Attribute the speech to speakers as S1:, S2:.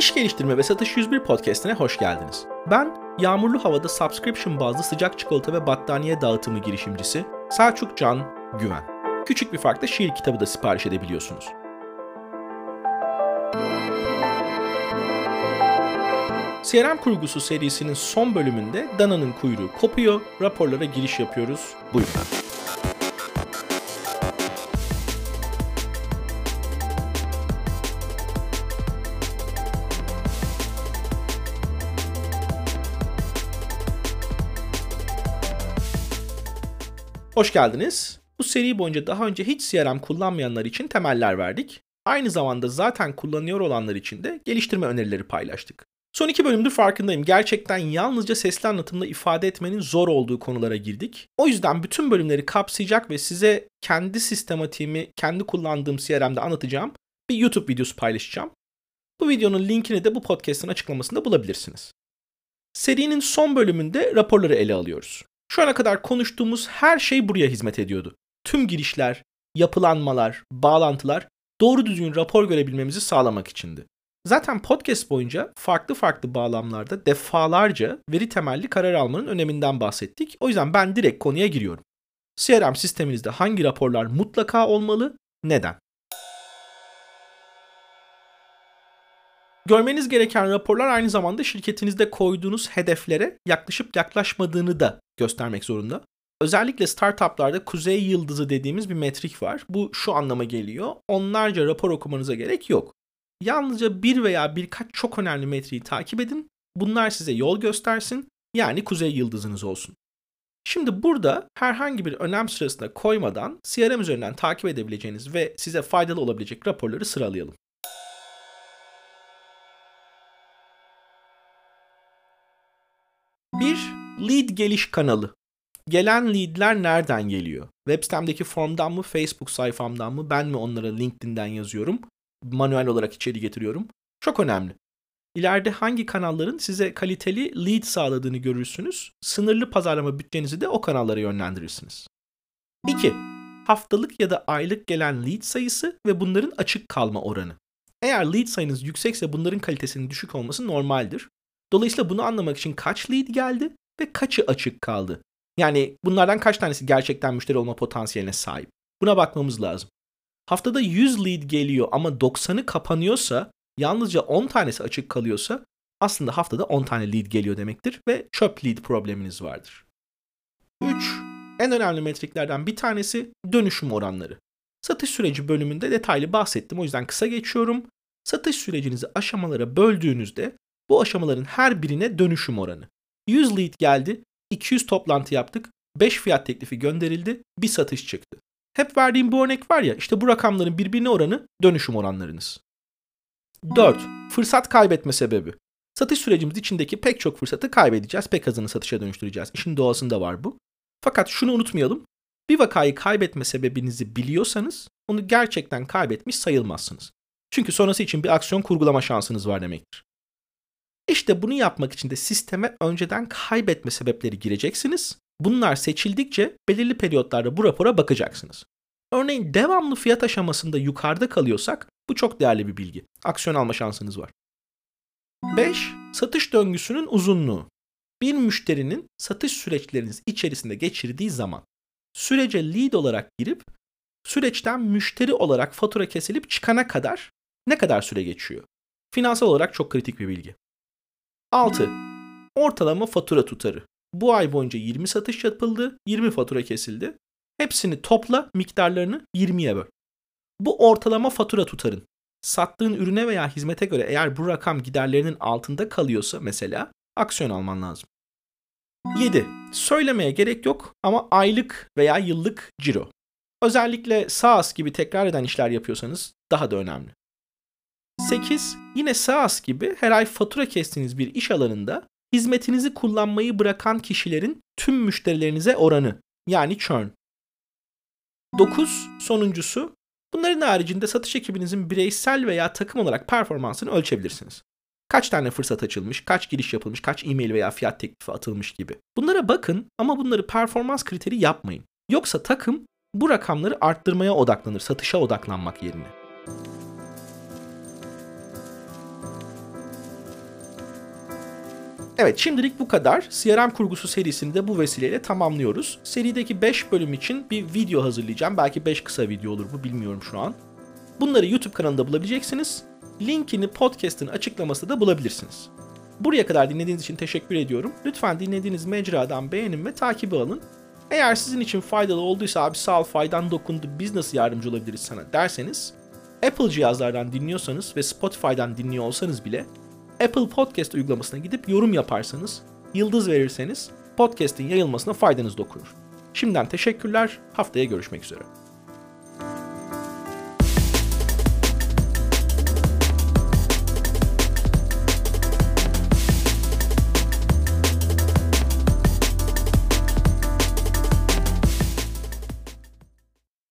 S1: İş Geliştirme ve Satış 101 podcastine hoş geldiniz. Ben yağmurlu havada subscription bazlı sıcak çikolata ve battaniye dağıtımı girişimcisi Selçuk Can Güven. Küçük bir farkla şiir kitabı da sipariş edebiliyorsunuz. CRM kurgusu serisinin son bölümünde Dana'nın kuyruğu kopuyor, raporlara giriş yapıyoruz. Buyurun. Hoş geldiniz. Bu seri boyunca daha önce hiç CRM kullanmayanlar için temeller verdik. Aynı zamanda zaten kullanıyor olanlar için de geliştirme önerileri paylaştık. Son iki bölümdür farkındayım. Gerçekten yalnızca sesli anlatımla ifade etmenin zor olduğu konulara girdik. O yüzden bütün bölümleri kapsayacak ve size kendi sistematiğimi, kendi kullandığım CRM'de anlatacağım bir YouTube videosu paylaşacağım. Bu videonun linkini de bu podcast'ın açıklamasında bulabilirsiniz. Serinin son bölümünde raporları ele alıyoruz. Şu ana kadar konuştuğumuz her şey buraya hizmet ediyordu. Tüm girişler, yapılanmalar, bağlantılar doğru düzgün rapor görebilmemizi sağlamak içindi. Zaten podcast boyunca farklı farklı bağlamlarda defalarca veri temelli karar almanın öneminden bahsettik. O yüzden ben direkt konuya giriyorum. CRM sisteminizde hangi raporlar mutlaka olmalı? Neden? Görmeniz gereken raporlar aynı zamanda şirketinizde koyduğunuz hedeflere yaklaşıp yaklaşmadığını da göstermek zorunda. Özellikle startuplarda kuzey yıldızı dediğimiz bir metrik var. Bu şu anlama geliyor. Onlarca rapor okumanıza gerek yok. Yalnızca bir veya birkaç çok önemli metriği takip edin. Bunlar size yol göstersin. Yani kuzey yıldızınız olsun. Şimdi burada herhangi bir önem sırasına koymadan CRM üzerinden takip edebileceğiniz ve size faydalı olabilecek raporları sıralayalım. 1. Lead geliş kanalı. Gelen leadler nereden geliyor? Web sitemdeki formdan mı, Facebook sayfamdan mı, ben mi onlara LinkedIn'den yazıyorum? Manuel olarak içeri getiriyorum. Çok önemli. İleride hangi kanalların size kaliteli lead sağladığını görürsünüz. Sınırlı pazarlama bütçenizi de o kanallara yönlendirirsiniz. 2. Haftalık ya da aylık gelen lead sayısı ve bunların açık kalma oranı. Eğer lead sayınız yüksekse bunların kalitesinin düşük olması normaldir. Dolayısıyla bunu anlamak için kaç lead geldi ve kaçı açık kaldı? Yani bunlardan kaç tanesi gerçekten müşteri olma potansiyeline sahip? Buna bakmamız lazım. Haftada 100 lead geliyor ama 90'ı kapanıyorsa, yalnızca 10 tanesi açık kalıyorsa aslında haftada 10 tane lead geliyor demektir ve çöp lead probleminiz vardır. 3. En önemli metriklerden bir tanesi dönüşüm oranları. Satış süreci bölümünde detaylı bahsettim o yüzden kısa geçiyorum. Satış sürecinizi aşamalara böldüğünüzde bu aşamaların her birine dönüşüm oranı. 100 lead geldi, 200 toplantı yaptık, 5 fiyat teklifi gönderildi, bir satış çıktı. Hep verdiğim bu örnek var ya, işte bu rakamların birbirine oranı dönüşüm oranlarınız. 4. Fırsat kaybetme sebebi. Satış sürecimiz içindeki pek çok fırsatı kaybedeceğiz, pek azını satışa dönüştüreceğiz. İşin doğasında var bu. Fakat şunu unutmayalım. Bir vakayı kaybetme sebebinizi biliyorsanız onu gerçekten kaybetmiş sayılmazsınız. Çünkü sonrası için bir aksiyon kurgulama şansınız var demektir. İşte bunu yapmak için de sisteme önceden kaybetme sebepleri gireceksiniz. Bunlar seçildikçe belirli periyotlarda bu rapora bakacaksınız. Örneğin devamlı fiyat aşamasında yukarıda kalıyorsak bu çok değerli bir bilgi. Aksiyon alma şansınız var. 5. Satış döngüsünün uzunluğu. Bir müşterinin satış süreçleriniz içerisinde geçirdiği zaman sürece lead olarak girip süreçten müşteri olarak fatura kesilip çıkana kadar ne kadar süre geçiyor? Finansal olarak çok kritik bir bilgi. 6. Ortalama fatura tutarı. Bu ay boyunca 20 satış yapıldı, 20 fatura kesildi. Hepsini topla, miktarlarını 20'ye böl. Bu ortalama fatura tutarın. Sattığın ürüne veya hizmete göre eğer bu rakam giderlerinin altında kalıyorsa mesela aksiyon alman lazım. 7. Söylemeye gerek yok ama aylık veya yıllık ciro. Özellikle SaaS gibi tekrar eden işler yapıyorsanız daha da önemli. 8. Yine SaaS gibi her ay fatura kestiğiniz bir iş alanında hizmetinizi kullanmayı bırakan kişilerin tüm müşterilerinize oranı yani churn. 9. Sonuncusu bunların haricinde satış ekibinizin bireysel veya takım olarak performansını ölçebilirsiniz. Kaç tane fırsat açılmış, kaç giriş yapılmış, kaç e-mail veya fiyat teklifi atılmış gibi. Bunlara bakın ama bunları performans kriteri yapmayın. Yoksa takım bu rakamları arttırmaya odaklanır, satışa odaklanmak yerine. Evet şimdilik bu kadar. CRM kurgusu serisini de bu vesileyle tamamlıyoruz. Serideki 5 bölüm için bir video hazırlayacağım. Belki 5 kısa video olur bu bilmiyorum şu an. Bunları YouTube kanalında bulabileceksiniz. Linkini podcast'ın açıklamasında da bulabilirsiniz. Buraya kadar dinlediğiniz için teşekkür ediyorum. Lütfen dinlediğiniz mecradan beğenin ve takibi alın. Eğer sizin için faydalı olduysa abi sağ ol faydan dokundu biz nasıl yardımcı olabiliriz sana derseniz Apple cihazlardan dinliyorsanız ve Spotify'dan dinliyor olsanız bile Apple Podcast uygulamasına gidip yorum yaparsanız, yıldız verirseniz podcast'in yayılmasına faydanız dokunur. Şimdiden teşekkürler. Haftaya görüşmek üzere.